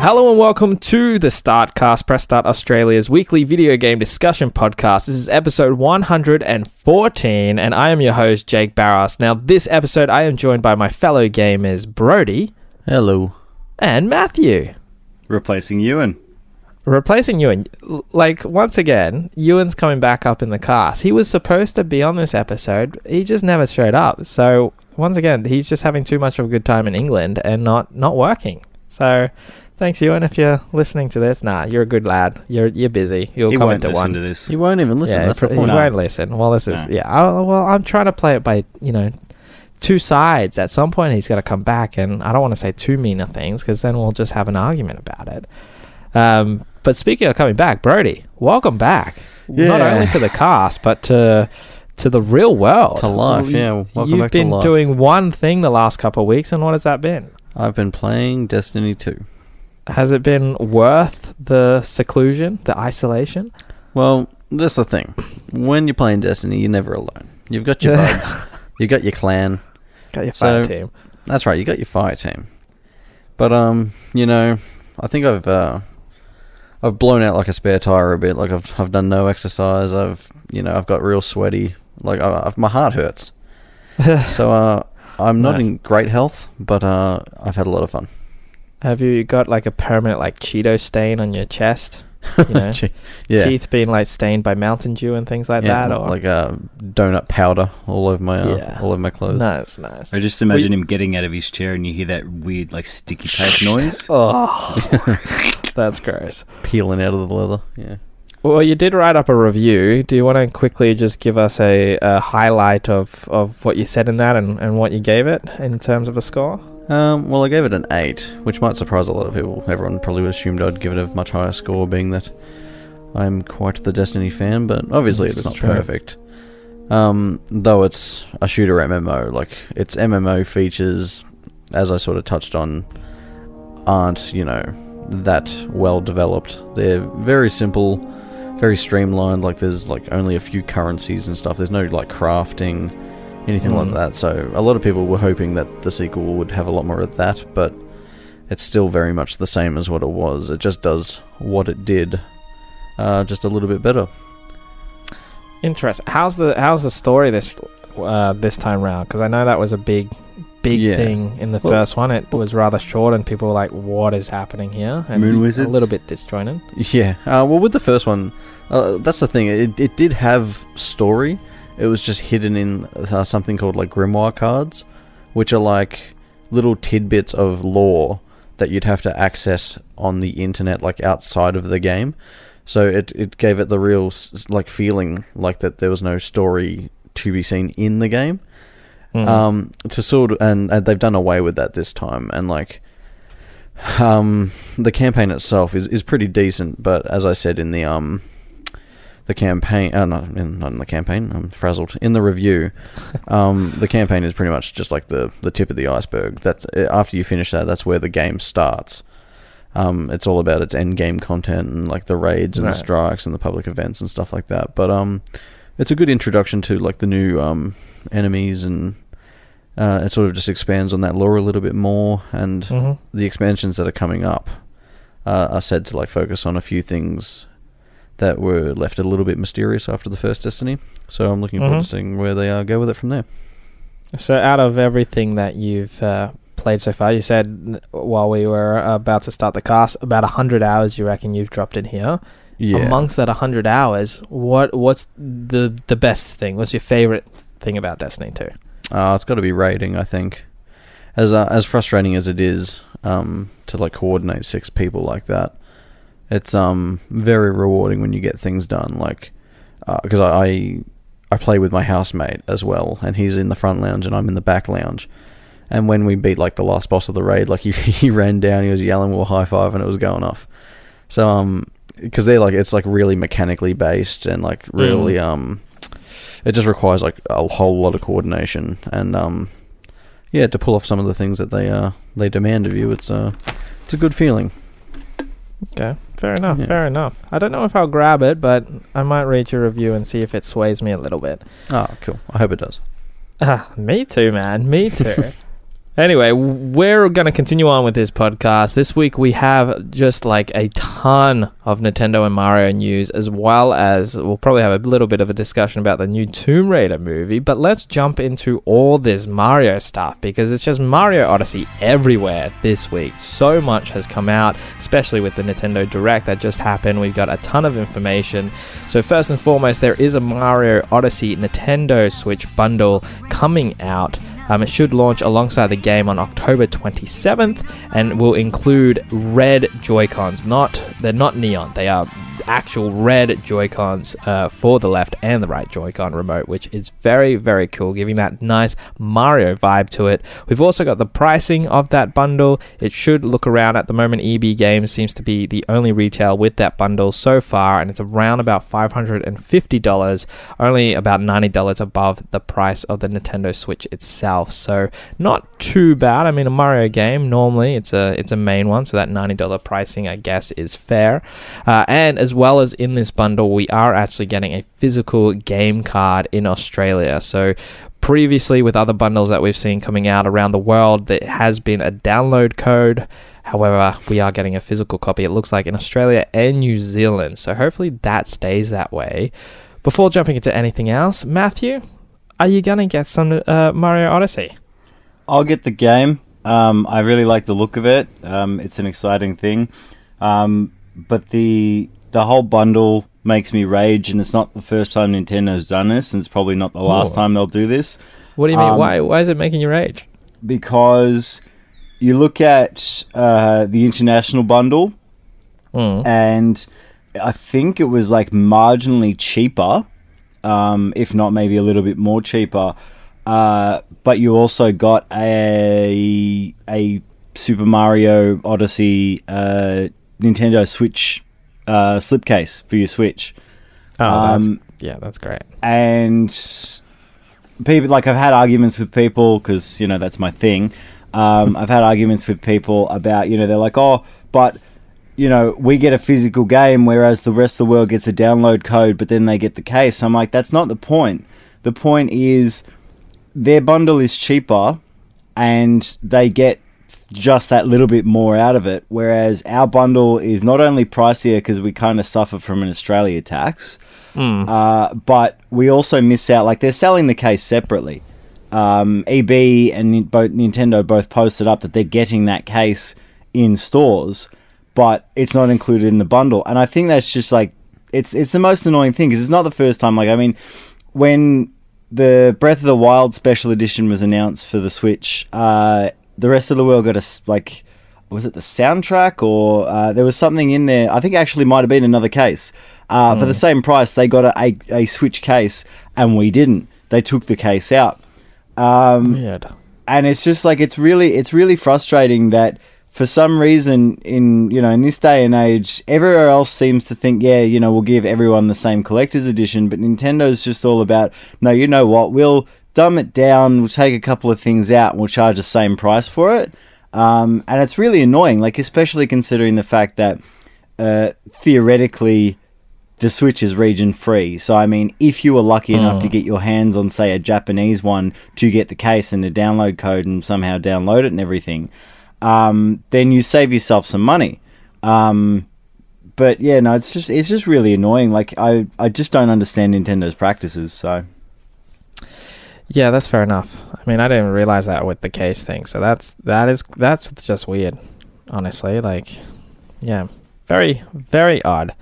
Hello and welcome to the Startcast, Press Start Australia's weekly video game discussion podcast. This is episode 114, and I am your host, Jake Barros. Now, this episode, I am joined by my fellow gamers, Brodie Hello. and Matthew. replacing Ewan. Replacing Ewan. Like, once again, Ewan's coming back up in the cast. He was supposed to be on this episode, he just never showed up. So, once again, he's just having too much of a good time in England and not, not working. So, thanks, Ewan, if you're listening to this. Nah, you're a good lad. You're you're busy. You'll He come won't into listen one. to this. He won't even listen. yeah, That's he the point. he won't listen. Well, this is No. yeah. I, well, I'm trying to play it by you know two sides. At some point, he's got to come back, and I don't want to say too mean of things because then we'll just have an argument about it. Um, but speaking of coming back, Brodie, welcome back. Not Yeah. only to the cast, but to to the real world, To life, You- yeah. Welcome You've back to been life. doing one thing the last couple of weeks, and what has that been? I've been playing Destiny 2. Has it been worth the seclusion, the isolation? Well, that's the thing. When you're playing Destiny, you're never alone. You've got your buds. You've got your clan. Got your fire So- team. That's right. You got your fire team. But um, you know, I think I've uh, I've blown out like a spare tire a bit. Like I've I've done no exercise. I've you know I've got real sweaty. Like I, I've, my heart hurts. so uh, I'm not Nice. in great health, but uh, I've had a lot of fun. Have you got like a permanent like Cheeto stain on your chest? You know, yeah. teeth being like stained by Mountain Dew and things like yeah, that, or like uh, donut powder all over my uh, Yeah. all over my clothes. nice, nice. I just imagine him getting out of his chair and you hear that weird, like, sticky tape noise. Oh, that's gross. Peeling out of the leather. Yeah. Well, you did write up a review. Do you want to quickly just give us a, a highlight of, of what you said in that and, and what you gave it in terms of a score? Um, well, I gave it an 8, which might surprise a lot of people. Everyone probably would assumed I'd give it a much higher score, being that I'm quite the Destiny fan, but obviously This it's not true. perfect. Um, though it's a shooter MMO, like, its MMO features, as I sort of touched on, aren't, you know, that well developed. They're very simple, very streamlined, like, there's, like, only a few currencies and stuff. There's no, like, crafting anything Mm. like that. So a lot of people were hoping that the sequel would have a lot more of that, but it's still very much the same as what it was. It just does what it did, uh, just a little bit better. Interesting. How's the how's the story this uh, this time round? Because I know that was a big big Yeah. thing in the Well- first one. It was rather short, and people were like, "What is happening here?" And Moon A little bit disjointed. Yeah. Uh, well, with the first one, uh, that's the thing. It, it did have story. It was just hidden in uh, something called like grimoire cards, which are like little tidbits of lore that you'd have to access on the internet, like outside of the game. So it it gave it the real like feeling like that there was no story to be seen in the game. Mhm. Um, to sort of, and, and they've done away with that this time, and like, um, the campaign itself is, is pretty decent, but as I said in the um, the campaign, uh, not in, not in the campaign, I'm frazzled. In the review, um, the campaign is pretty much just like the the tip of the iceberg. That after you finish that, that's where the game starts. Um, it's all about its end game content and like the raids and Right. the strikes and the public events and stuff like that. But um, it's a good introduction to like the new um enemies and uh, it sort of just expands on that lore a little bit more and Mhm. the expansions that are coming up uh, are said to like focus on a few things that were left a little bit mysterious after the first Destiny. So I'm looking forward Mhm. to seeing where they uh, go with it from there. So, out of everything that you've uh, played so far, you said while we were about to start the cast, about hundred hours. You reckon you've dropped in here. Yeah. Amongst that hundred hours, what what's the the best thing? What's your favorite thing about Destiny Two? Uh, it's got to be raiding, I think. As uh, as frustrating as it is um, to like coordinate six people like that, it's um very rewarding when you get things done. Like because I, I I play with my housemate as well, and he's in the front lounge and I'm in the back lounge. And when we beat like the last boss of the raid, like he he ran down, he was yelling, "Well, high five!" and it was going off. So um, because they're like it's like really mechanically based and like really um, it just requires like a whole lot of coordination and um, yeah, to pull off some of the things that they uh they demand of you, it's uh it's a good feeling. Okay, fair enough. Yeah. Fair enough. I don't know if I'll grab it, but I might read your review and see if it sways me a little bit. Oh, cool. I hope it does. Ah, me too, man. Me too. Anyway, we're going to continue on with this podcast. This week we have just like a ton of Nintendo and Mario news, as well as we'll probably have a little bit of a discussion about the new Tomb Raider movie. But let's jump into all this Mario stuff because it's just Mario Odyssey everywhere this week. So much has come out, especially with the Nintendo Direct that just happened. We've got a ton of information. So, first and foremost, there is a Mario Odyssey Nintendo Switch bundle coming out. Um, it should launch alongside the game on October 27th and will include red Joy-Cons. Not they're not neon. They are actual red Joy-Cons uh, for the left and the right Joy-Con remote, which is very very cool, giving that nice Mario vibe to it. We've also got the pricing of that bundle. It should look around at the moment. EB Games seems to be the only retail with that bundle so far, and it's around about $550, only about $90 above the price of the Nintendo Switch itself. So not too bad. I mean, a Mario game normally it's a it's a main one, so that $90 pricing I guess is fair. Uh, and as well as in this bundle, we are actually getting a physical game card in Australia. So previously with other bundles that we've seen coming out around the world, there has been a download code. However, we are getting a physical copy, it looks like, in Australia and New Zealand. So hopefully that stays that way. Before jumping into anything else, Matthew, are you going to get some uh, Mario Odyssey? I'll get the game. Um, I really like the look of it. Um, it's an exciting thing. Um, but the the whole bundle makes me rage, and it's not the first time Nintendo's done this, and it's probably not the last time they'll do this. What do you mean? Um, why? Why is it making you rage? Because you look at uh, the international bundle, Mm. and I think it was like marginally cheaper, um, if not maybe a little bit more cheaper. Uh, but you also got a a Super Mario Odyssey uh, Nintendo Switch uh, slipcase for your Switch, Oh, that's, um, yeah, that's great. and people like I've had arguments with people because you know that's my thing. Um, I've had arguments with people about you know they're like oh but you know we get a physical game whereas the rest of the world gets a download code but then they get the case. I'm like that's not the point. The point is their bundle is cheaper and they get just that little bit more out of it whereas our bundle is not only pricier because we kind of suffer from an Australia tax Mm. uh, but we also miss out. Like they're selling the case separately. Um, EB and both Nintendo both posted up that they're getting that case in stores, but it's not included in the bundle. And I think that's just like it's it's the most annoying thing because it's not the first time. Like I mean, when the Breath of the Wild special edition was announced for the Switch, uh, the rest of the world got a like was it the soundtrack or uh, there was something in there? I think actually might have been another case. Uh, For the same price, they got a, a, a Switch case, and we didn't. They took the case out, um, Weird. and it's just like it's really it's really frustrating that for some reason in you know in this day and age, everywhere else seems to think yeah you know we'll give everyone the same collector's edition, but Nintendo's just all about no you know what we'll dumb it down, we'll take a couple of things out, and we'll charge the same price for it. Um, and it's really annoying, like especially considering the fact that uh, theoretically the Switch is region free. So I mean, if you were lucky enough to get your hands on, say, a Japanese one to get the case and the download code and somehow download it and everything, um, then you save yourself some money. Um, but yeah, no, it's just it's just really annoying. Like I I just don't understand Nintendo's practices. So Yeah, that's fair enough. I mean, I didn't realize that with the case thing. So that's that is that's just weird, honestly. Like, yeah, very very odd.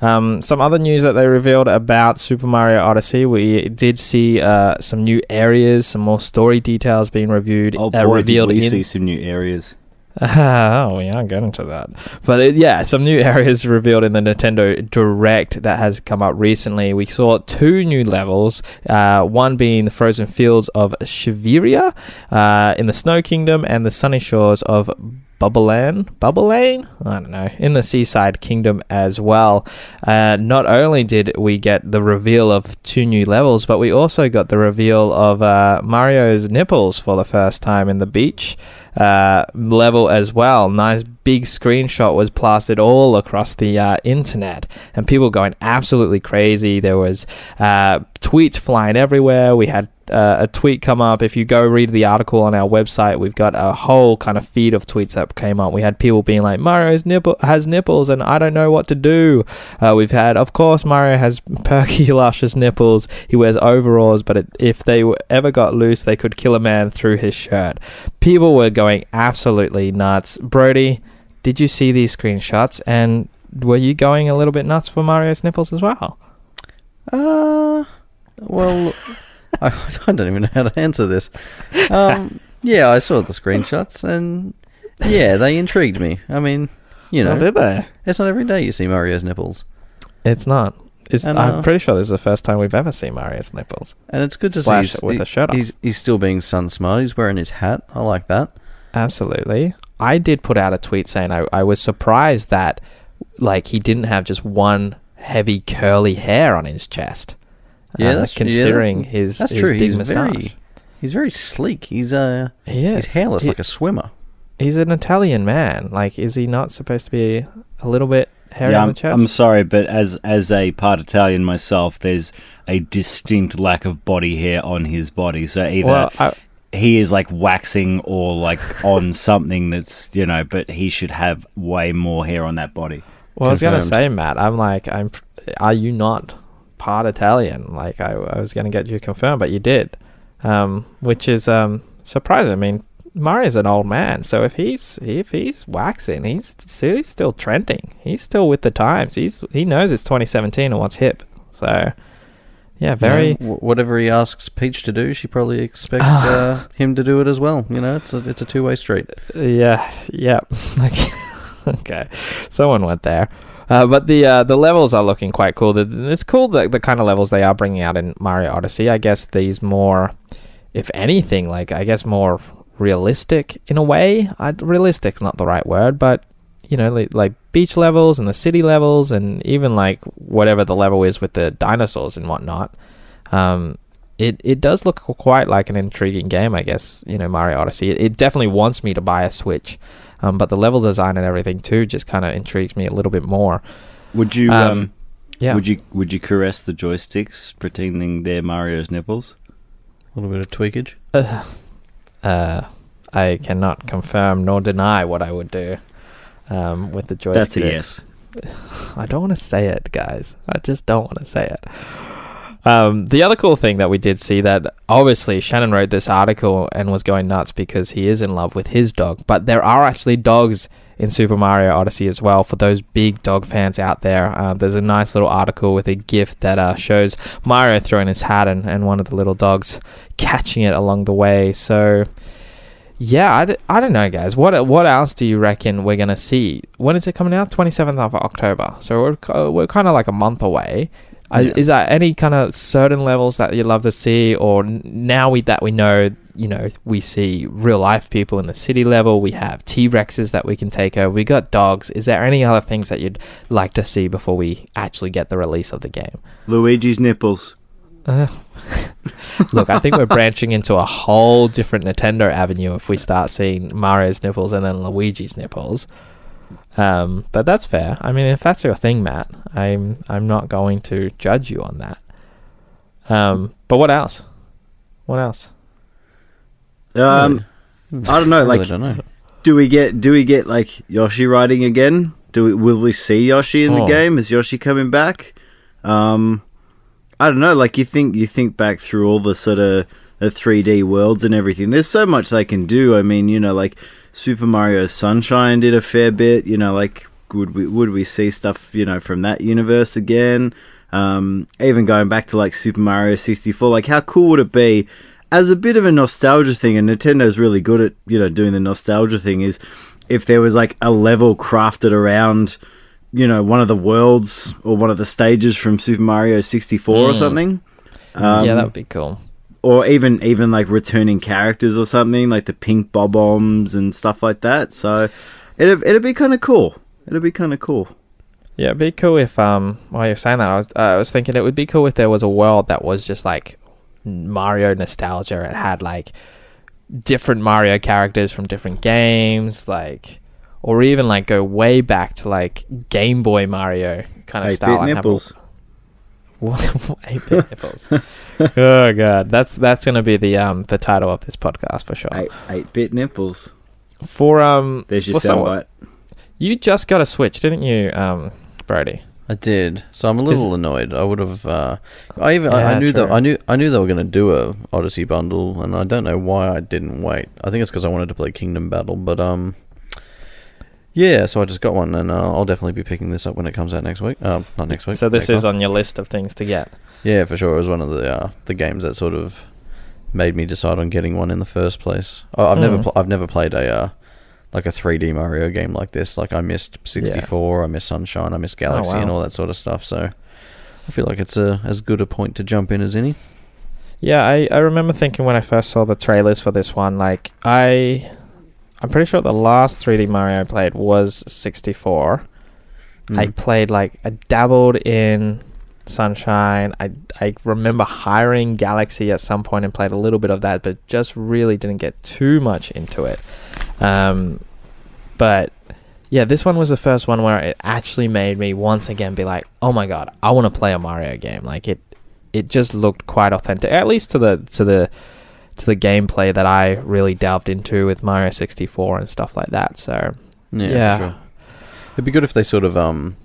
Um, some other news that they revealed about Super Mario Odyssey, we did see uh, some new areas, some more story details being reviewed, oh uh, boy, did revealed we in see some new areas. oh, we aren't getting to that. But it, yeah, some new areas revealed in the Nintendo Direct that has come up recently. We saw two new levels, uh, one being the frozen fields of Shiveria uh, in the Snow Kingdom and the sunny shores of Bubbleland, Bubblaine? I don't know, in the Seaside Kingdom as well. Uh, not only did we get the reveal of two new levels, but we also got the reveal of uh, Mario's nipples for the first time in the beach uh, level as well. Nice big screenshot was plastered all across the uh, internet, and people going absolutely crazy. There was uh, tweets flying everywhere. We had uh, a tweet come up. If you go read the article on our website, we've got a whole kind of feed of tweets that came up. We had people being like, Mario's nipple has nipples and I don't know what to do. Uh, we've had, of course, Mario has perky, luscious nipples. He wears overalls, but it, if they ever got loose, they could kill a man through his shirt. People were going absolutely nuts. Brodie, did you see these screenshots? And were you going a little bit nuts for Mario's nipples as well? Uh, well, I, I don't even know how to answer this. Um, yeah, I saw the screenshots, and yeah, they intrigued me. I mean, you know, Oh, did they? it's not every day you see Mario's nipples, It's not. It's, And, I'm uh, pretty sure this is the first time we've ever seen Mario's nipples. and it's good to Slash see he's, with he- a shirt off. he's he's still being sun smart. He's wearing his hat. I like that. Absolutely. I did put out a tweet saying I, I was surprised that like he didn't have just one heavy curly hair on his chest. Yeah, Uh, that's- yeah, considering that's- his That's his true. big He's moustache. very he's very sleek. He's uh He is. he's hairless He- like a swimmer. he's an Italian man. Like, is he not supposed to be a little bit hairy yeah, on the I'm, chest? I'm sorry, but as as a part Italian myself, there's a distinct lack of body hair on his body. So either well, I, he is like waxing or like on something that's you know, but he should have way more hair on that body. well, I was gonna say, Matt. I'm like, I'm. Are you not part Italian? Like, I, I was gonna get you confirmed, but you did, um, which is um surprising. I mean, Mario's an old man, so if he's if he's waxing, he's still, he's still trending. He's still with the times. He's he knows it's 2017 and what's hip. So, yeah, very. You know, whatever he asks Peach to do, she probably expects Ah. uh, him to do it as well. You know, it's a it's a two way street. Yeah, yeah. Okay, okay. Someone went there. Uh, but the uh, the levels are looking quite cool. The, it's cool the the kind of levels they are bringing out in Mario Odyssey. I guess these more, if anything, like I guess more realistic in a way. I, realistic's not the right word, but you know, like, like beach levels and the city levels, and even like whatever the level is with the dinosaurs and whatnot. Um, it it does look quite like an intriguing game, I guess. You know, Mario Odyssey. It, it definitely wants me to buy a Switch, um, but the level design and everything too just kind of intrigues me a little bit more. Would you Um, um, Yeah. would you would you caress the joysticks pretending they're Mario's nipples? A little bit of tweakage. Uh, I cannot confirm nor deny what I would do um, with the joysticks. That's a yes. I don't want to say it, guys. I just don't want to say it. Um, the other cool thing that we did see that obviously Shannon wrote this article and was going nuts because he is in love with his dog, but there are actually dogs in Super Mario Odyssey as well for those big dog fans out there. Um, there's a nice little article with a gift that uh, shows Mario throwing his hat and, and one of the little dogs catching it along the way. So yeah, I, d- I don't know, guys. What what else do you reckon we're gonna see? When is it coming out? Twenty seventh of October. So we're ki- we're kind of like a month away. Yeah. is there any kind of certain levels that you'd love to see, or now we that we know, you know, we see real life people in the city level. We have T Rexes that we can take over. We got dogs. Is there any other things that you'd like to see before we actually get the release of the game? Luigi's nipples. Uh, look, I think we're branching into a whole different Nintendo avenue if we start seeing Mario's nipples and then Luigi's nipples. Um, but that's fair. I mean, if that's your thing, Matt, I'm I'm not going to judge you on that. Um, but what else? What else? Um, I don't know. Like, I really Like, don't know. do we get do we get like Yoshi riding again? Do we will we see Yoshi in the Oh. game? Is Yoshi coming back? Um, I don't know. Like you think you think back through all the sort of the 3D worlds and everything. There's so much they can do. I mean, you know, like Super Mario Sunshine did a fair bit. You know, like would we would we see stuff you know from that universe again? Um, even going back to like Super Mario 64, like how cool would it be as a bit of a nostalgia thing? And Nintendo's really good at you know doing the nostalgia thing. Is if there was like a level crafted around you know one of the worlds or one of the stages from Super Mario 64 or Mm. something. Um, yeah, that would be cool. Or even even like returning characters or something like the pink bob bombs and stuff like that. So it'd it'd be kind of cool. It'd be kind of cool. Yeah, it'd be cool if um while you're saying that, I was uh, I was thinking it would be cool if there was a world that was just like Mario nostalgia. It had like different Mario characters from different games, like or even like go way back to like Game Boy Mario kind of Eight style. and have nipples. Eight bit nipples. oh god, that's that's gonna be the um the title of this podcast for sure. Eight eight bit nipples. For um, There's your for soundbite. you just got a Switch, didn't you, um, Brodie? I did, so I'm a little annoyed. I would have. Uh, I even I, Yeah, I knew that. I knew I knew they were going to do a Odyssey bundle, and I don't know why I didn't wait. I think it's because I wanted to play Kingdom Battle, but um, yeah. So I just got one, and uh, I'll definitely be picking this up when it comes out next week. Uh, not next week. So this is month. on your list of things to get. Yeah, for sure. It was one of the uh, the games that sort of made me decide on getting one in the first place. I, I've never Mm. pl- I've never played a uh, like a 3D Mario game like this. Like I missed 64, I missed Sunshine, I missed Galaxy, and wow. all that sort of stuff. So I feel like it's a as good a point to jump in as any. Yeah, I, I remember thinking when I first saw the trailers for this one, like I, I'm pretty sure the last 3D Mario I played was 64. I Mm. played like I dabbled in Sunshine. I I remember hiring Galaxy at some point and played a little bit of that, but just really didn't get too much into it. Um, but yeah, this one was the first one where it actually made me once again be like, "Oh my god, I want to play a Mario game." Like it, it just looked quite authentic, at least to the to the to the gameplay that I really delved into with Mario 64 and stuff like that. So yeah, yeah. Sure. It'd be good if they sort of um,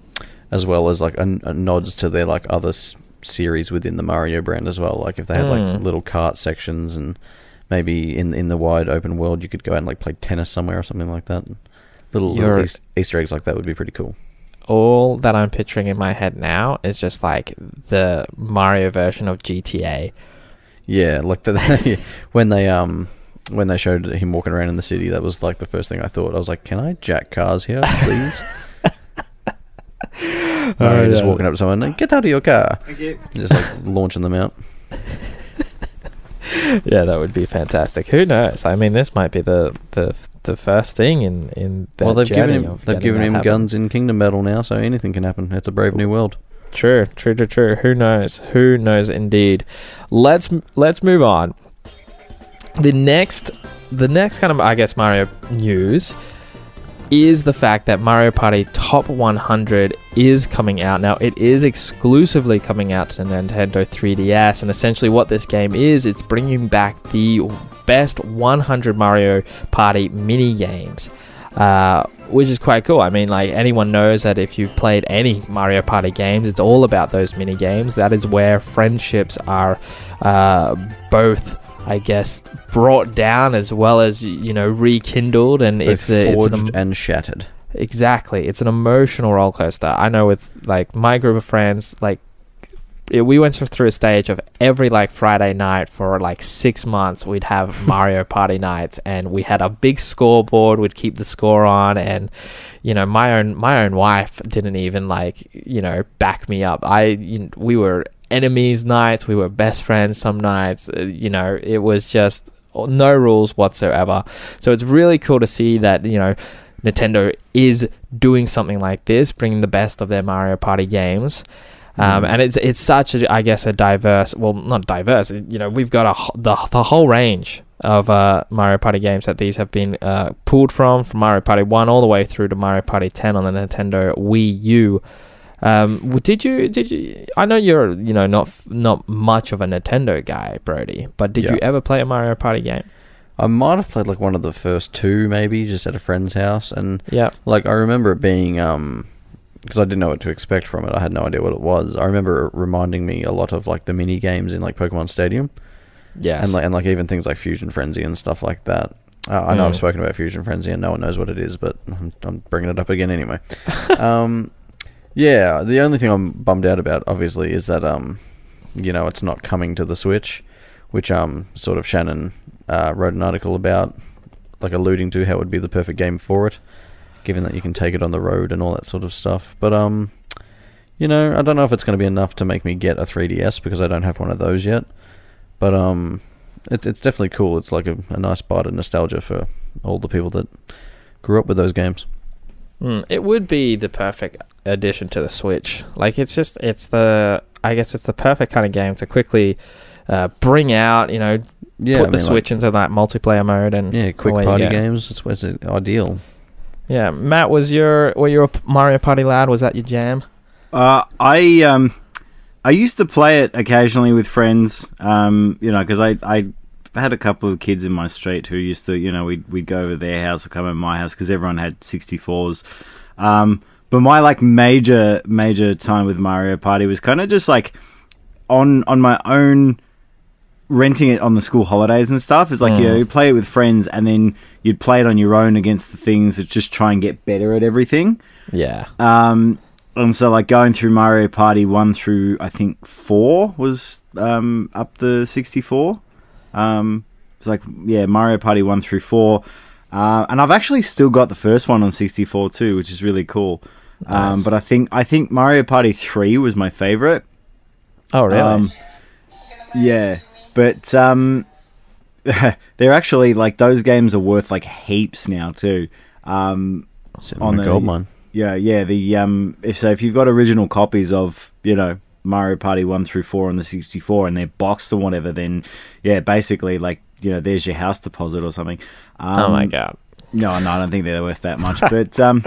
as well as like a, a nods to their like other s- series within the Mario brand as well. Like if they had like Mm. little cart sections and maybe in in the wide open world you could go out and like play tennis somewhere or something like that. Little, little Easter eggs like that would be pretty cool. all that I'm picturing in my head now is just like the Mario version of GTA. Yeah, like the, when they um when they showed him walking around in the city, that was like the first thing I thought. I was like, "Can I jack cars here, please?" Mario just yeah. walking up to someone, and like, "Get out of your car!" Thank you. Just like launching them out. yeah, that would be fantastic. Who knows? I mean, this might be the the the first thing in in that well, they've journey given him of they've given him happen. guns in Kingdom Battle now, so anything can happen. It's a brave new world. True, true, true, true. Who knows? Who knows? Indeed. Let's let's move on. The next, the next kind of I guess Mario news is the fact that Mario Party Top 100 is coming out now. It is exclusively coming out to Nintendo 3DS, and essentially what this game is, it's bringing back the best 100 Mario Party mini games. Uh, which is quite cool. I mean, like anyone knows that if you've played any Mario Party games, it's all about those mini games. That is where friendships are uh, both, I guess, brought down as well as you know rekindled, and Both it's a, it's an and shattered. Exactly. It's an emotional roller coaster. I know with like my group of friends, like we went through a stage of every like Friday night for like six months we'd have Mario Party nights and we had a big scoreboard, we'd keep the score on and you know, my own my own wife didn't even like, you know, back me up. I you, we were enemies nights, we were best friends some nights, uh, you know, it was just no rules whatsoever. So it's really cool to see that, you know, Nintendo is doing something like this, bringing the best of their Mario Party games. Um, Mm. and it's it's such a I guess a diverse well not diverse you know we've got a the the whole range of uh, Mario Party games that these have been uh, pulled from from Mario Party one all the way through to Mario Party ten on the Nintendo Wii U. Um, did you did you? I know you're you know not not much of a Nintendo guy, Brodie, but did Yeah. you ever play a Mario Party game? I might have played like one of the first two, maybe just at a friend's house, and Yeah, like I remember it being um because I didn't know what to expect from it. I had no idea what it was. I remember it reminding me a lot of like the mini games in like Pokemon Stadium, yes, and like and like even things like Fusion Frenzy and stuff like that. Uh, I know I've Mm. spoken about Fusion Frenzy and no one knows what it is, but I'm, I'm bringing it up again anyway. um, yeah, the only thing I'm bummed out about, obviously, is that um, you know, it's not coming to the Switch, which um, sort of Shannon uh, wrote an article about, like alluding to how it would be the perfect game for it, given that you can take it on the road and all that sort of stuff. But um, you know, I don't know if it's going to be enough to make me get a 3DS because I don't have one of those yet. But um, it, it's definitely cool. It's like a, a nice bite of nostalgia for all the people that grew up with those games. Mm, it would be the perfect addition to the Switch. Like it's just it's the I guess it's the perfect kind of game to quickly uh, bring out. You know, Yeah, put I the mean, Switch into that multiplayer mode and yeah, quick party games. It's, it's ideal. Yeah, Matt, was your were you a Mario Party lad? Was that your jam? Uh, I um, I used to play it occasionally with friends. Um, you know, because I I had a couple of kids in my street who used to, you know, we'd we'd go over their house or come at my house because everyone had 64s. Um, but my like major major time with Mario Party was kind of just like on on my own renting it on the school holidays and stuff. Is like you know you play it with friends and then you'd play it on your own against the things that just try and get better at everything. Yeah. um and so like going through mario party 1 through i think 4 was um up the 64 um it's like yeah mario party 1 through 4 uh, and i've actually still got the first one on 64 too which is really cool. Um Nice. but i think i think mario party 3 was my favorite. Oh, really? um, yeah, but um, they're actually like those games are worth like heaps now too. Um, on the gold mine. yeah, yeah. The um, if so, if you've got original copies of you know Mario Party one through four on the sixty four and they're boxed or whatever, then yeah, basically like you know there's your house deposit or something. Um, oh my god. no, no, I don't think they're worth that much. But um,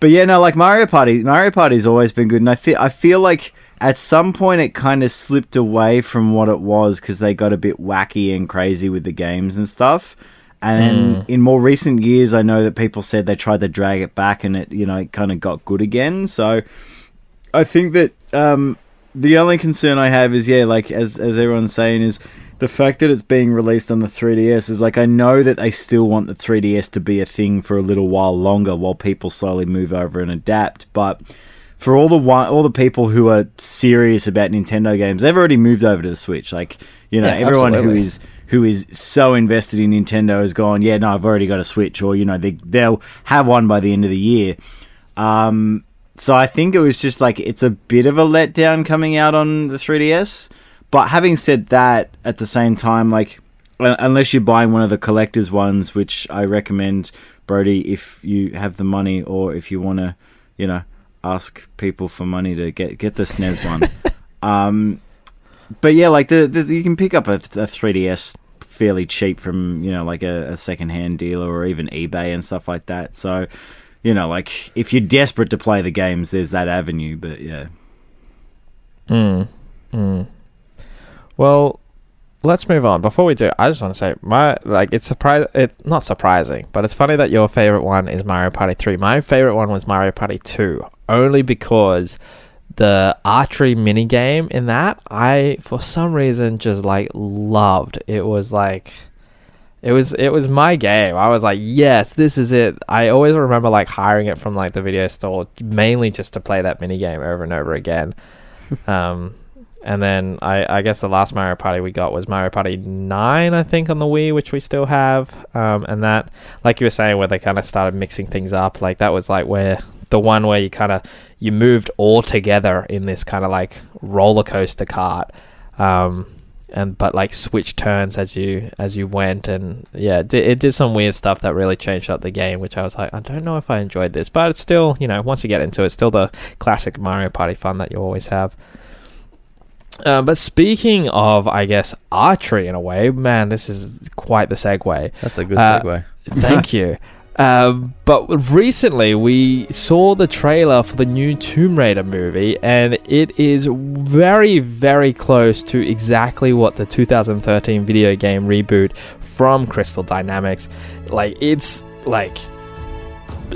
but yeah, no, like Mario Party, Mario Party's always been good, and I feel I feel like at some point it kind of slipped away from what it was because they got a bit wacky and crazy with the games and stuff. And then in more recent years, I know that people said they tried to drag it back, and it you know it kind of got good again. So I think that um, the only concern I have is yeah, like as as everyone's saying, is the fact that it's being released on the 3DS is like I know that they still want the 3DS to be a thing for a little while longer while people slowly move over and adapt, but for all the one, all the people who are serious about Nintendo games, they've already moved over to the Switch. Like you know, Yeah, everyone absolutely. who is who is so invested in Nintendo has gone, yeah, no, I've already got a Switch, or you know, they they'll have one by the end of the year. Um, so I think it was just like it's a bit of a letdown coming out on the 3DS. But having said that, at the same time, like unless you're buying one of the collector's ones, which I recommend, Brodie, if you have the money or if you want to, you know, ask people for money to get get the SNES one. um, but yeah, like the, the you can pick up a, a 3DS fairly cheap from you know like a, a second hand dealer or even eBay and stuff like that. So you know, like if you're desperate to play the games, there's that avenue. But yeah. Mm. Well, let's move on. Before we do, I just want to say my like it's surprise. It not surprising, but it's funny that your favorite one is Mario Party Three. My favorite one was Mario Party Two, only because the archery mini game in that I for some reason just like loved. It was like. It was it was my game. I was like, yes, this is it. I always remember like hiring it from like the video store mainly just to play that mini game over and over again. um, and then I, I guess the last Mario Party we got was Mario Party 9, I think, on the Wii, which we still have. Um, and that, like you were saying, where they kind of started mixing things up, like that was like where the one where you kind of you moved all together in this kind of like roller coaster cart. Um, and but like switch turns as you as you went and yeah it did, it did some weird stuff that really changed up the game which i was like i don't know if i enjoyed this but it's still you know once you get into it it's still the classic mario party fun that you always have uh, but speaking of i guess archery in a way man this is quite the segue That's a good Uh, segue. Thank you. Um, but recently we saw the trailer for the new Tomb Raider movie, and it is very, very close to exactly what the 2013 video game reboot from Crystal Dynamics. Like it's like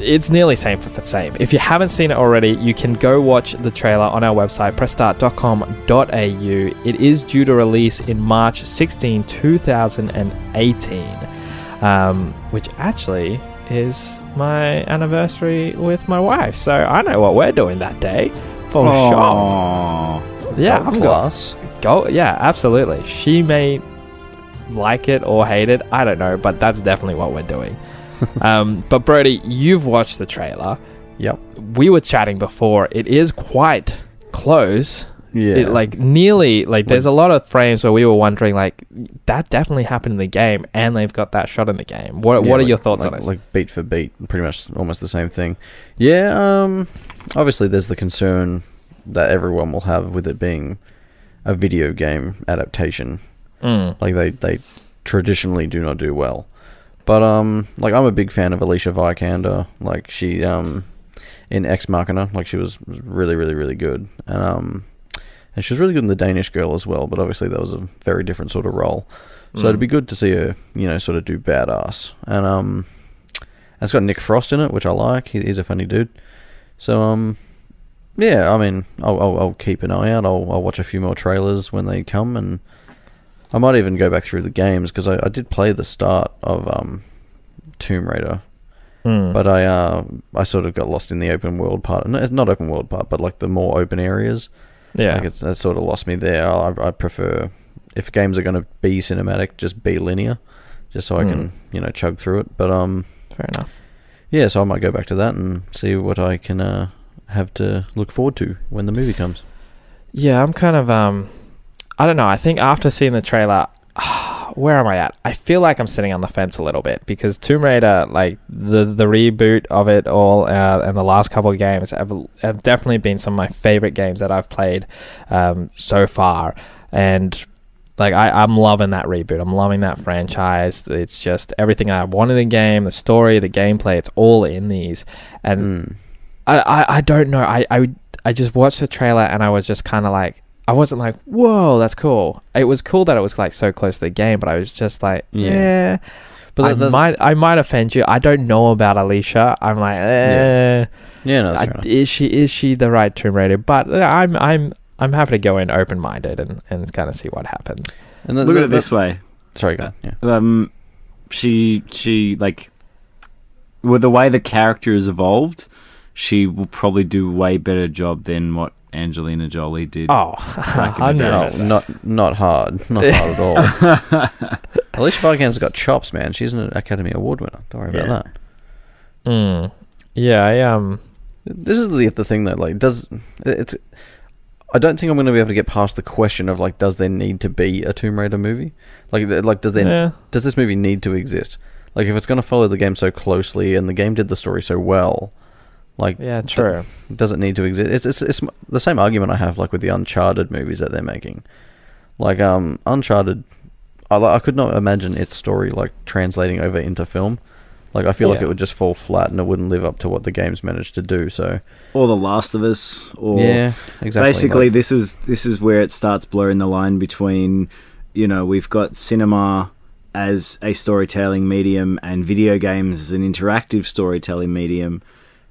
it's nearly same for same. If you haven't seen it already, you can go watch the trailer on our website, pressstart.com.au. It is due to release in March 16, 2018, um, which actually is my anniversary with my wife. So I know what we're doing that day for sure. Yeah, I'm class. go. Yeah, absolutely. She may like it or hate it. I don't know, but that's definitely what we're doing. um, but Brodie, you've watched the trailer. Yep. We were chatting before. It is quite close. Yeah. It, like nearly like there's a lot of frames where we were wondering like that definitely happened in the game and they've got that shot in the game. What Yeah, what are like- your thoughts like, on it? Like beat for beat, pretty much almost the same thing. Yeah, um obviously there's the concern that everyone will have with it being a video game adaptation. Mm. Like they they traditionally do not do well. But um like I'm a big fan of Alicia Vikander. Like she um in Ex Machina, like she was was really really really good. And um and she was really good in the Danish Girl as well. But obviously, that was a very different sort of role. So it'd be good to see her, you know, sort of do badass. And um, and it's got Nick Frost in it, which I like. He, he's a funny dude. So um, yeah, I mean, I'll, I'll, I'll keep an eye out. I'll, I'll watch a few more trailers when they come, and I might even go back through the games because I, I did play the start of um, Tomb Raider, Mm. but I uh, I sort of got lost in the open world part. No, it's not open world part, but like the more open areas. yeah, Like it's, that sort of lost me there. I, I prefer if games are going to be cinematic, just be linear, just so I can you know chug through it. But um, fair enough. yeah, so I might go back to that and see what I can uh, have to look forward to when the movie comes. Yeah, I'm kind of um I don't know. I think after seeing the trailer, where am I at? I feel like I'm sitting on the fence a little bit because Tomb Raider, like the the reboot of it all, uh, and the last couple of games have have definitely been some of my favorite games that I've played um, so far, and like I, I'm loving that reboot. I'm loving that franchise. It's just everything I wanted in the game, the story, the gameplay. It's all in these, and Mm. I, I, I don't know. I, I, I just watched the trailer and I was just kind of like, I wasn't like, whoa, that's cool. It was cool that it was like so close to the game, but I was just like, Yeah. yeah. But I that- that's- might, I might offend you. I don't know about Alicia. I'm like, eh, yeah, no, that's I- fair is she, is she the right Tomb Raider? But uh, I'm, I'm, I'm happy to go in open minded and, and kind of see what happens. And the- Look the- at it this way. Sorry, go on, yeah. um, she she like with the way the character has evolved, she will probably do way better job than what Angelina Jolie did. Oh, I in the day. No, 100%. not not hard, not hard at all. Alicia Vikander got chops, man. She's an Academy Award winner. Don't worry Yeah. about that. Mm. Yeah, I um, This is the the thing that like does it's. I don't think I'm going to be able to get past the question of like, does there need to be a Tomb Raider movie? Like, like does there yeah. does this movie need to exist? Like, if it's going to follow the game so closely and the game did the story so well, like, Yeah, true. It doesn't need to exist? It's, it's it's the same argument I have like with the Uncharted movies that they're making. Like, um, Uncharted, I li- I could not imagine its story like translating over into film. Like, I feel like it would just fall flat and it wouldn't live up to what the game's managed to do. So, Or The Last of Us, or yeah, exactly. basically like- this is this is where it starts blurring the line between you know we've got cinema as a storytelling medium and video games as an interactive storytelling medium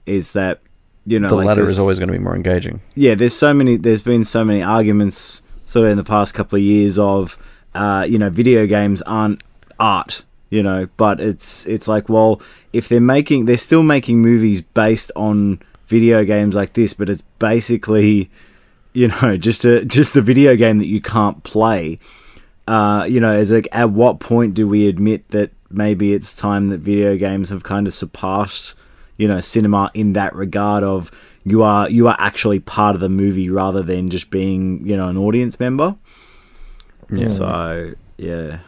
is that you know the like latter is always going to be more engaging. yeah there's so many there's been so many arguments sort of in the past couple of years of uh, you know video games aren't art you know but it's it's like well if they're making they're still making movies based on video games like this but it's basically you know just a just a video game that you can't play uh, you know is like at what point do we admit that maybe it's time that video games have kind of surpassed you know cinema in that regard of you are you are actually part of the movie rather than just being you know an audience member Yeah. so yeah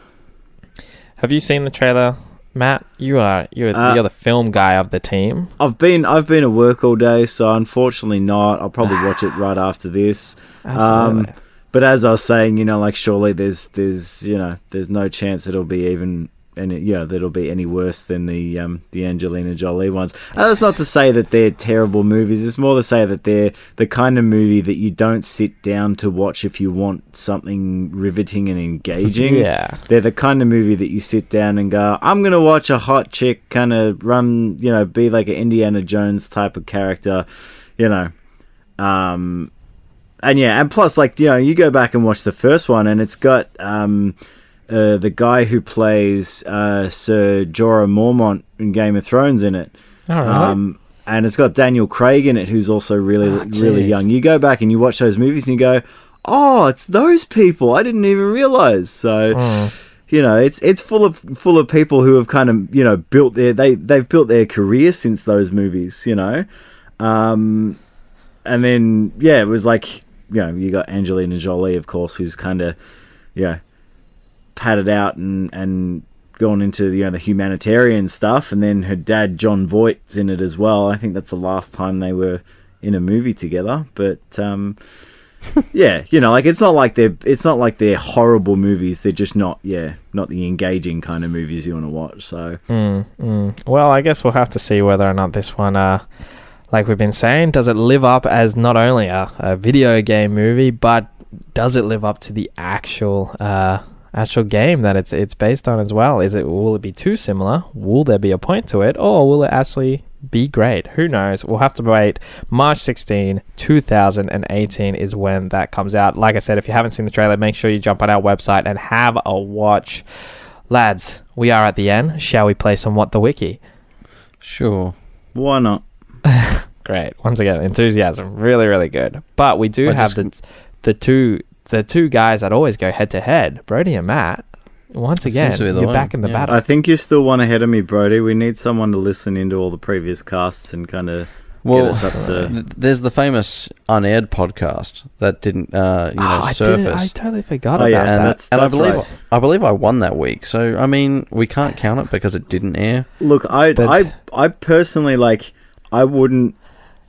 Have you seen the trailer, Matt? You are you're, Uh, you're the film guy of the team. i've been i've been at work all day so unfortunately not i'll probably watch it right after this um Absolutely. but as i was saying you know like surely there's there's you know there's no chance it'll be even any yeah that'll be any worse than the um the angelina jolie ones and that's not to say that they're terrible movies it's more to say that they're the kind of movie that you don't sit down to watch if you want something riveting and engaging yeah. they're the kind of movie that you sit down and go, I'm gonna watch a hot chick kind of run, you know, be like an Indiana Jones type of character, you know. Um, and yeah, and plus, like you know, you go back and watch the first one, and it's got um, uh, the guy who plays uh, Sir Jorah Mormont in Game of Thrones in it. All right. Um, and it's got Daniel Craig in it, who's also really, Oh, really young. You go back and you watch those movies and you go, "Oh, it's those people! I didn't even realize." So, Mm. you know, it's it's full of full of people who have kind of you know built their they they've built their career since those movies. You know, um, and then yeah, it was like you know you got Angelina Jolie, of course, who's kind of yeah padded out and and gone into you know the humanitarian stuff, and then her dad Jon Voight's in it as well. I think that's the last time they were in a movie together, but um, yeah, you know, like it's not like they're it's not like they're horrible movies. They're just not yeah not the engaging kind of movies you want to watch. So Mm, mm. Well, I guess we'll have to see whether or not this one, uh, like we've been saying, does it live up as not only a, a video game movie, but does it live up to the actual uh, actual game that it's it's based on as well? Is it will it be too similar? Will there be a point to it, or will it actually be great? Who knows? We'll have to wait. March 16, 2018 is when that comes out. Like I said, if you haven't seen the trailer, make sure you jump on our website and have a watch. Lads, we are at the end. Shall we play some What the Wiki? Sure. Why not? Great. Once again, enthusiasm. Really, really good. But we do I have just- the the two the two guys that always go head to head, Brodie and Matt. Once again, to be the you're one, back in the yeah. battle. I think you're still one ahead of me, Brodie. We need someone to listen into all the previous casts and kind of Well, us up to- there's the famous unaired podcast that didn't, uh, you know, Oh, I, I totally forgot Oh, about yeah, that. and that's- and I believe right. I believe I won that week. So I mean, we can't count it because it didn't air. Look, I, But- I, I personally like. I wouldn't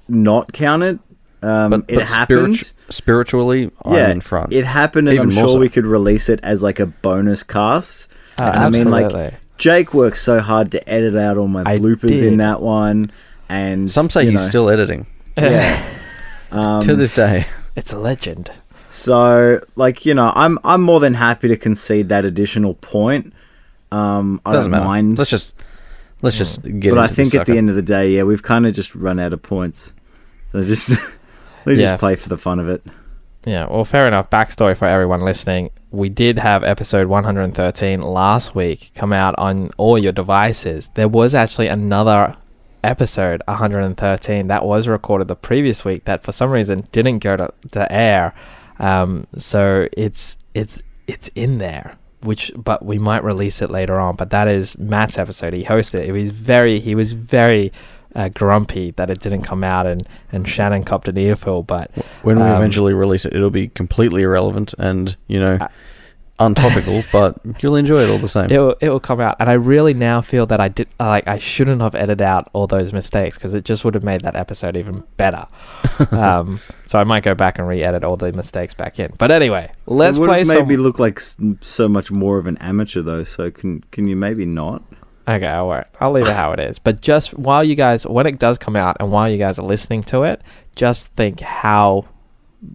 not count it. Um, But, it but happened. spiritu- spiritually, yeah, I'm in front. It happened, and Even I'm more sure so. we could release it as like a bonus cast. Oh, I mean, like. Jake worked so hard to edit out all my I bloopers did. in that one, and Some say you he's know, still editing yeah. Um, to this day. it's a legend. So, like you know, I'm I'm more than happy to concede that additional point. Um, I Doesn't don't matter. mind, Let's just let's just get. but I think the at the end of the day, yeah, we've kind of just run out of points. So just we Yeah. just play for the fun of it. Yeah, well, fair enough. Backstory for everyone listening: we did have episode 113 last week come out on all your devices. There was actually another episode 113 that was recorded the previous week that for some reason didn't go to, to air. Um, so it's it's it's in there. Which, but we might release it later on. But that is Matt's episode. He hosted. it. He was very, he was very uh, grumpy that it didn't come out, and and Shannon copped an earful. But when we um, eventually release it, it'll be completely irrelevant and you know Uh, untopical, but you'll enjoy it all the same. it will, it will come out and i really now feel that i did like i shouldn't have edited out all those mistakes because it just would have made that episode even better um, so i might go back and re-edit all the mistakes back in but anyway let's it would play maybe some look like s- so much more of an amateur though. So can can you maybe not? Okay i won't i'll leave it how it is but just while you guys when it does come out and while you guys are listening to it just think how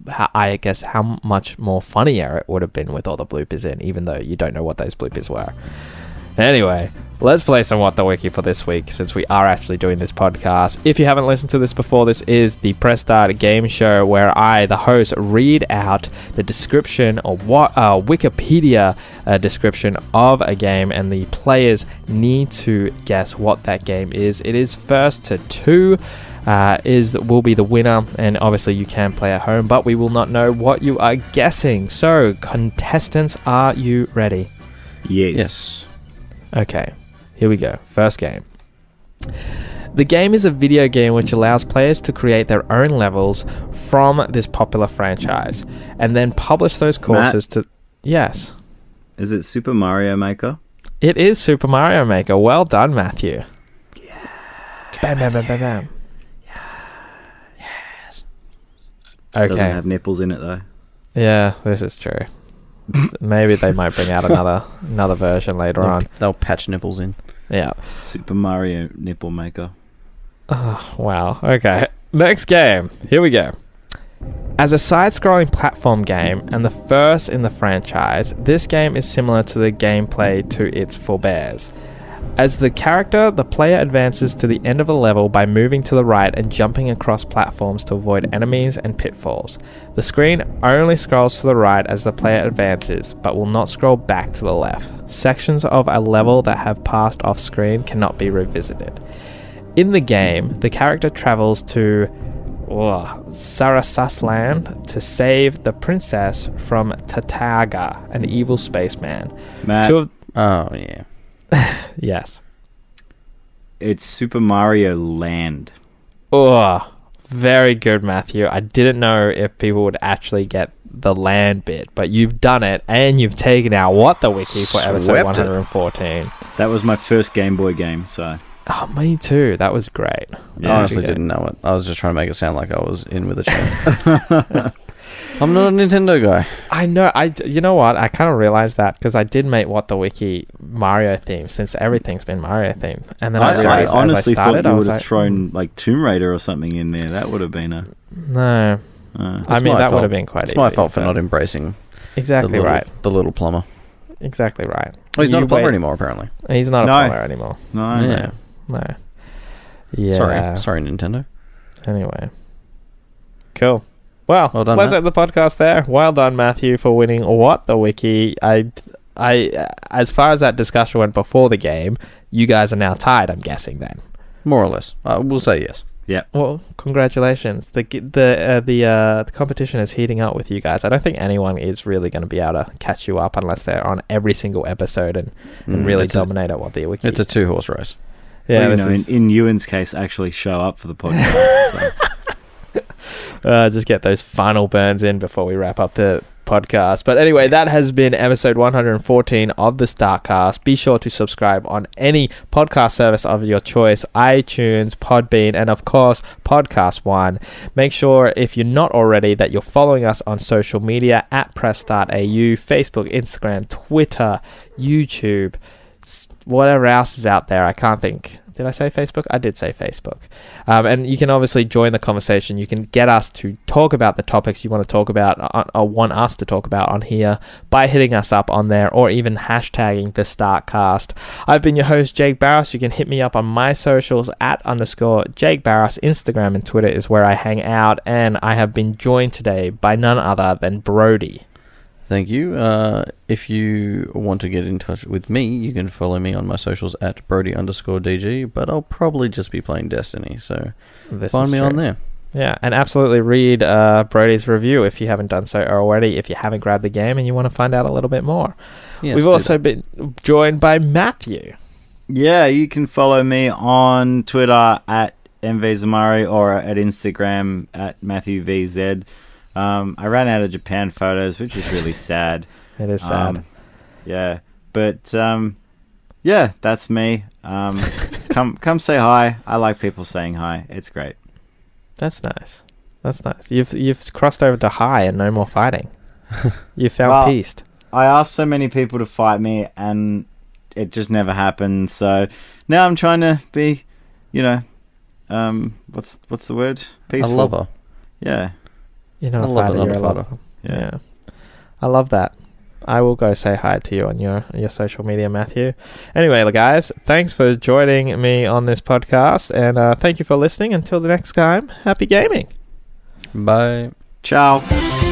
how, I guess how much more funnier it would have been with all the bloopers in, even though you don't know what those bloopers were. Anyway, let's play some What the Wiki for this week since we are actually doing this podcast. If you haven't listened to this before, this is the Press Start game show where I, the host, read out the description or what uh, Wikipedia uh, description of a game, and the players need to guess what that game is. It is first to two. Uh, is will be the winner, and obviously you can play at home, but we will not know what you are guessing. So, contestants, are you ready? Yes. Yes. Okay, here we go. First game. The game is a video game which allows players to create their own levels from this popular franchise and then publish those courses to. Yes, Is it Super Mario Maker? it is Super Mario Maker. Well done, Matthew. Yeah. Bam, bam, bam, bam, bam. Yes. Okay. Doesn't have nipples in it though. Yeah, this is true. Maybe they might bring out another another version later They'll, on. they'll patch nipples in. Yeah. Super Mario Nipple Maker. Oh, wow. Okay. Next game. Here we go. As a side scrolling platform game and the first in the franchise, this game is similar to the gameplay to its forebears. As the character, the player advances to the end of a level by moving to the right and jumping across platforms to avoid enemies and pitfalls. The screen only scrolls to the right as the player advances, but will not scroll back to the left. Sections of a level that have passed off screen cannot be revisited. In the game, the character travels to oh, Sarasaland to save the princess from Tatanga, an evil spaceman. Matt, Two of Oh yeah. yes. it's Super Mario Land. Oh, very good, Matthew. I didn't know if people would actually get the land bit, but you've done it, and you've taken out what the wiki for episode Swept it. 114. That was my first Game Boy game, so Oh, me too. That was great. Yeah, I honestly didn't know it. I was just trying to make it sound like I was in with a chance. I'm not a Nintendo guy. I know. I d- you know what? I kind of realized that because I did make what the wiki Mario theme since everything's been Mario theme, and then I, I, I realized as I honestly started, thought I you would have like, thrown like Tomb Raider or something in there. That would have been a no, Uh, I mean, that would have been quite It's easy. my fault for not embracing Exactly the little, right. the little plumber. Exactly right. Oh, he's not a plumber wait- anymore, apparently. He's not a plumber anymore. no, yeah. No. Yeah. Sorry, sorry, Nintendo. Anyway. Cool. Well, Well done, let's Matt. end the podcast there. Well done, Matthew, for winning what the wiki. I, I, as far as that discussion went before the game, you guys are now tied. I'm guessing then. More or less. Uh, we'll say yes. Yeah. Well, congratulations. The g- the uh, the uh, the competition is heating up with you guys. I don't think anyone is really going to be able to catch you up unless they're on every single episode and, and Mm, really it's a- dominate at what the wiki. It's a two horse race. yeah, Well, you know, is- in, in Ewan's case, actually show up for the podcast. so. uh, just get those final burns in before we wrap up the podcast. But anyway, that has been episode 114 of the Start Cast. Be sure to subscribe on any podcast service of your choice iTunes, Podbean, and of course, Podcast One. Make sure, if you're not already, that you're following us on social media at press.au, Facebook, Instagram, Twitter, YouTube, whatever else is out there. I can't think. Did I say Facebook? I did say Facebook. Um, and you can obviously join the conversation. You can get us to talk about the topics you want to talk about or want us to talk about on here by hitting us up on there or even hashtagging the Start Cast. I've been your host, Jake Barros. You can hit me up on my socials at underscore Jake Barros. Instagram and Twitter is where I hang out. And I have been joined today by none other than Brodie. Thank you. Uh, if you want to get in touch with me, you can follow me on my socials at Brodie underscore DG, but I'll probably just be playing Destiny, so This find me true. on there. Yeah, and absolutely read uh, Brodie's review if you haven't done so already. If you haven't grabbed the game and you want to find out a little bit more, Yes, we've also that. been joined by Matthew. yeah, you can follow me on Twitter at mvzamari or at Instagram at matthewvz. Um, I ran out of Japan photos, which is really sad. It is sad. Um, yeah, but um, yeah, that's me. Um, come come say hi. I like people saying hi. It's great. That's nice. That's nice. You've you've crossed over to high and no more fighting. you found Well- peace. I asked so many people to fight me, and it just never happened. So now I'm trying to be, you know, um, what's what's the word? Peaceful. a lover. Yeah, You're not a a lover, fighter. You're a a lover. yeah. Yeah. I love that. I will go say hi to you on your your social media, Matthew. Anyway, guys, thanks for joining me on this podcast, and uh, thank you for listening. Until the next time, happy gaming. Bye. Ciao.